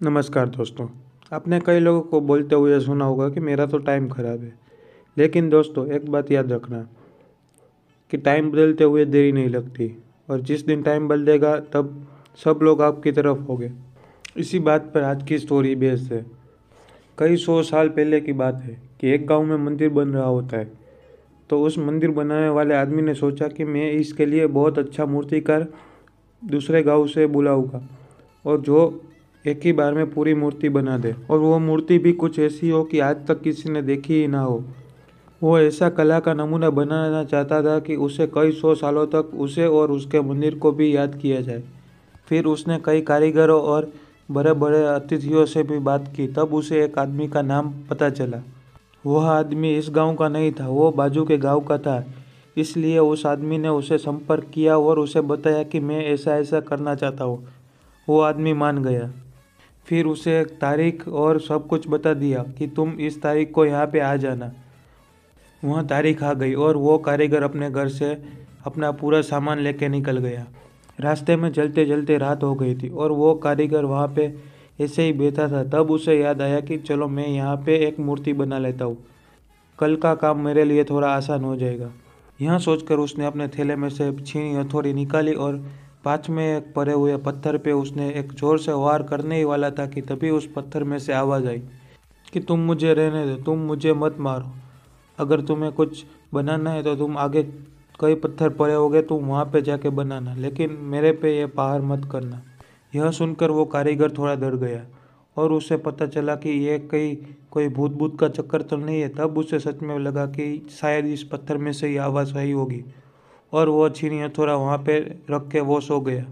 नमस्कार दोस्तों, आपने कई लोगों को बोलते हुए सुना होगा कि मेरा तो टाइम ख़राब है। लेकिन दोस्तों, एक बात याद रखना कि टाइम बदलते हुए देरी नहीं लगती और जिस दिन टाइम बदलेगा, तब सब लोग आपकी तरफ़ होंगे। इसी बात पर आज की स्टोरी बेस्ड है। कई सौ साल पहले की बात है कि एक गाँव में मंदिर बन रहा होता है। तो उस मंदिर बनाने वाले आदमी ने सोचा कि मैं इसके लिए बहुत अच्छा मूर्तिकार दूसरे गाँव से बुलाऊँगा और जो एक ही बार में पूरी मूर्ति बना दे। और वो मूर्ति भी कुछ ऐसी हो कि आज तक किसी ने देखी ही ना हो। वो ऐसा कला का नमूना बनाना चाहता था कि उसे कई सौ सालों तक उसे और उसके मंदिर को भी याद किया जाए। फिर उसने कई कारीगरों और बड़े बड़े अतिथियों से भी बात की। तब उसे एक आदमी का नाम पता चला। वह आदमी इस गाँव का नहीं था, वो बाजू के गाँव का था। इसलिए उस आदमी ने उसे संपर्क किया और उसे बताया कि मैं ऐसा ऐसा करना चाहता हूँ। वो आदमी मान गया। फिर उसे तारीख और सब कुछ बता दिया कि तुम इस तारीख को यहाँ पे आ जाना। वह तारीख आ गई और वो कारीगर अपने घर से अपना पूरा सामान लेके निकल गया। रास्ते में चलते चलते रात हो गई थी और वो कारीगर वहाँ पे ऐसे ही बैठा था। तब उसे याद आया कि चलो मैं यहाँ पे एक मूर्ति बना लेता हूँ। कल का काम मेरे लिए थोड़ा आसान हो जाएगा। यहाँ सोचकर उसने अपने थैले में से छीनी हथौड़ी निकाली और पाँच में एक पड़े हुए पत्थर पे उसने एक ज़ोर से वार करने ही वाला था कि तभी उस पत्थर में से आवाज़ आई कि तुम मुझे रहने दो, तुम मुझे मत मारो। अगर तुम्हें कुछ बनाना है तो तुम आगे कई पत्थर पड़े होगे, तुम वहाँ पे जाके बनाना, लेकिन मेरे पे ये पहाड़ मत करना। यह सुनकर वो कारीगर थोड़ा डर गया और उसे पता चला कि ये कई, कोई भूत भूत का चक्कर तो नहीं है। तब उसे सच में लगा कि शायद इस पत्थर में से ही आवाज़ आई होगी। और वो छीनी हथौड़ा वहाँ पे रख के वो सो गया।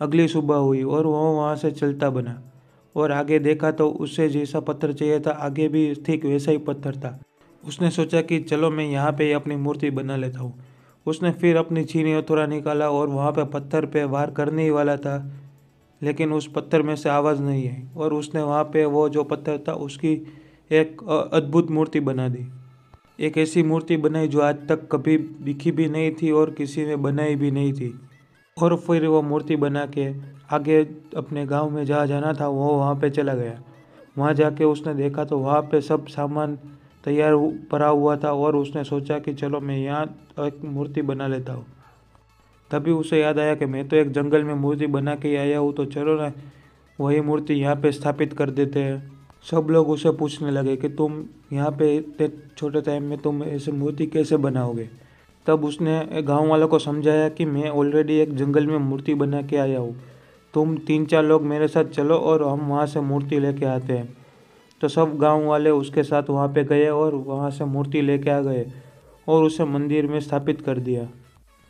अगली सुबह हुई और वह वहाँ से चलता बना और आगे देखा तो उसे जैसा पत्थर चाहिए था, आगे भी ठीक वैसा ही पत्थर था। उसने सोचा कि चलो मैं यहाँ पे अपनी मूर्ति बना लेता हूँ। उसने फिर अपनी छीनी हथौड़ा निकाला और वहाँ पे पत्थर पे वार करने ही वाला था, लेकिन उस पत्थर में से आवाज़ नहीं आई और उसने वहाँ पे वो जो पत्थर था उसकी एक अद्भुत मूर्ति बना दी। एक ऐसी मूर्ति बनाई जो आज तक कभी दिखी भी नहीं थी और किसी ने बनाई भी नहीं थी। और फिर वो मूर्ति बना के आगे अपने गाँव में जहाँ जाना था, वो वहाँ पे चला गया। वहाँ जाके उसने देखा तो वहाँ पे सब सामान तैयार पड़ा हुआ था और उसने सोचा कि चलो मैं यहाँ एक मूर्ति बना लेता हूँ। तभी उसे याद आया कि मैं तो एक जंगल में मूर्ति बना के आया हूँ तो चलो ना, वही मूर्ति यहाँ पे स्थापित कर देते हैं। सब लोग उसे पूछने लगे कि तुम यहाँ पे इतने छोटे टाइम में तुम ऐसे मूर्ति कैसे बनाओगे? तब उसने गाँव वालों को समझाया कि मैं ऑलरेडी एक जंगल में मूर्ति बना के आया हूँ। तुम तीन चार लोग मेरे साथ चलो और हम वहाँ से मूर्ति लेके आते हैं। तो सब गाँव वाले उसके साथ वहाँ पे गए और वहाँ से मूर्ति लेके आ गए और उसे मंदिर में स्थापित कर दिया।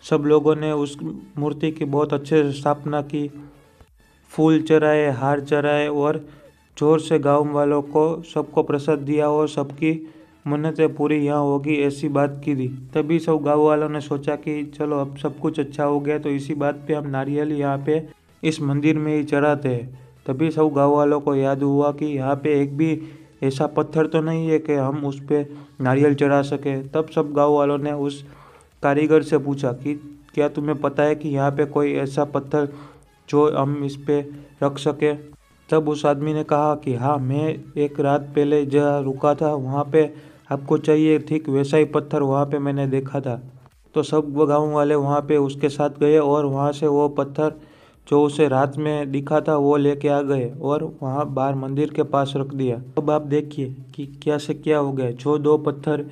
सब लोगों ने उस मूर्ति की बहुत अच्छे से स्थापना की। फूल चढ़ाए, हार चढ़ाए और ज़ोर से गाँव वालों को सबको प्रसाद दिया और सबकी मन्नतें पूरी यहाँ होगी, ऐसी बात की थी। तभी सब गाँव वालों ने सोचा कि चलो, अब सब कुछ अच्छा हो गया तो इसी बात पे हम नारियल यहाँ पे इस मंदिर में ही चढ़ाते हैं। तभी सब गाँव वालों को याद हुआ कि यहाँ पे एक भी ऐसा पत्थर तो नहीं है कि हम उस पर नारियल चढ़ा सके। तब सब गाँव वालों ने उस कारीगर से पूछा कि क्या तुम्हें पता है कि यहाँ पे कोई ऐसा पत्थर जो हम इस पर रख सके? तब उस आदमी ने कहा कि हाँ मैं एक रात पहले जहाँ रुका था, वहाँ पे आपको चाहिए ठीक वैसा ही पत्थर वहाँ पे मैंने देखा था। तो सब गाँव वाले वहाँ पे उसके साथ गए और वहाँ से वो पत्थर जो उसे रात में दिखा था, वो लेके आ गए और वहाँ बाहर मंदिर के पास रख दिया। अब आप देखिए कि क्या से क्या हो गया। जो दो पत्थर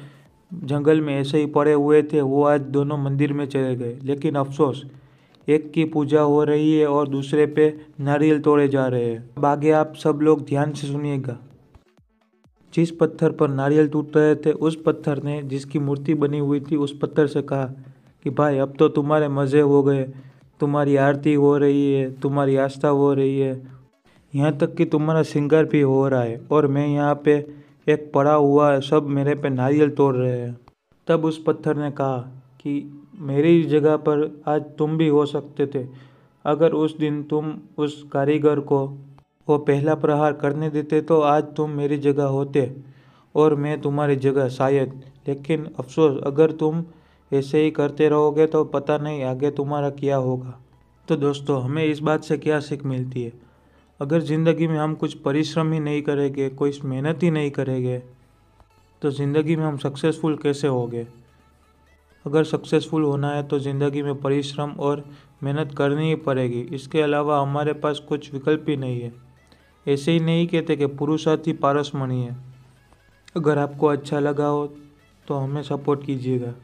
जंगल में ऐसे ही पड़े हुए थे, वो आज दोनों मंदिर में चले गए। लेकिन अफसोस एक की पूजा हो रही है और दूसरे पे नारियल तोड़े जा रहे हैं। अब आगे आप सब लोग ध्यान से सुनिएगा। जिस पत्थर पर नारियल टूट रहे थे, उस पत्थर ने जिसकी मूर्ति बनी हुई थी, उस पत्थर से कहा कि, भाई, अब तो तुम्हारे मज़े हो गए। तुम्हारी आरती हो रही है, तुम्हारी आस्था हो रही है। यहाँ तक कि तुम्हारा सिंगर भी हो रहा है और मैं यहाँ पे एक पड़ा हुआ है, सब मेरे पे नारियल तोड़ रहे हैं। तब उस पत्थर ने कहा कि मेरी जगह पर आज तुम भी हो सकते थे। अगर उस दिन तुम उस कारीगर को वो पहला प्रहार करने देते तो आज तुम मेरी जगह होते और मैं तुम्हारी जगह शायद। लेकिन अफसोस, अगर तुम ऐसे ही करते रहोगे तो पता नहीं आगे तुम्हारा क्या होगा। तो दोस्तों, हमें इस बात से क्या सीख मिलती है? अगर ज़िंदगी में हम कुछ परिश्रम ही नहीं करेंगे, कोई मेहनत ही नहीं करेंगे तो ज़िंदगी में हम सक्सेसफुल कैसे होंगे? अगर सक्सेसफुल होना है तो ज़िंदगी में परिश्रम और मेहनत करनी ही पड़ेगी। इसके अलावा हमारे पास कुछ विकल्प ही नहीं है। ऐसे ही नहीं कहते कि पुरुषार्थ ही पारसमणि है। अगर आपको अच्छा लगा हो तो हमें सपोर्ट कीजिएगा।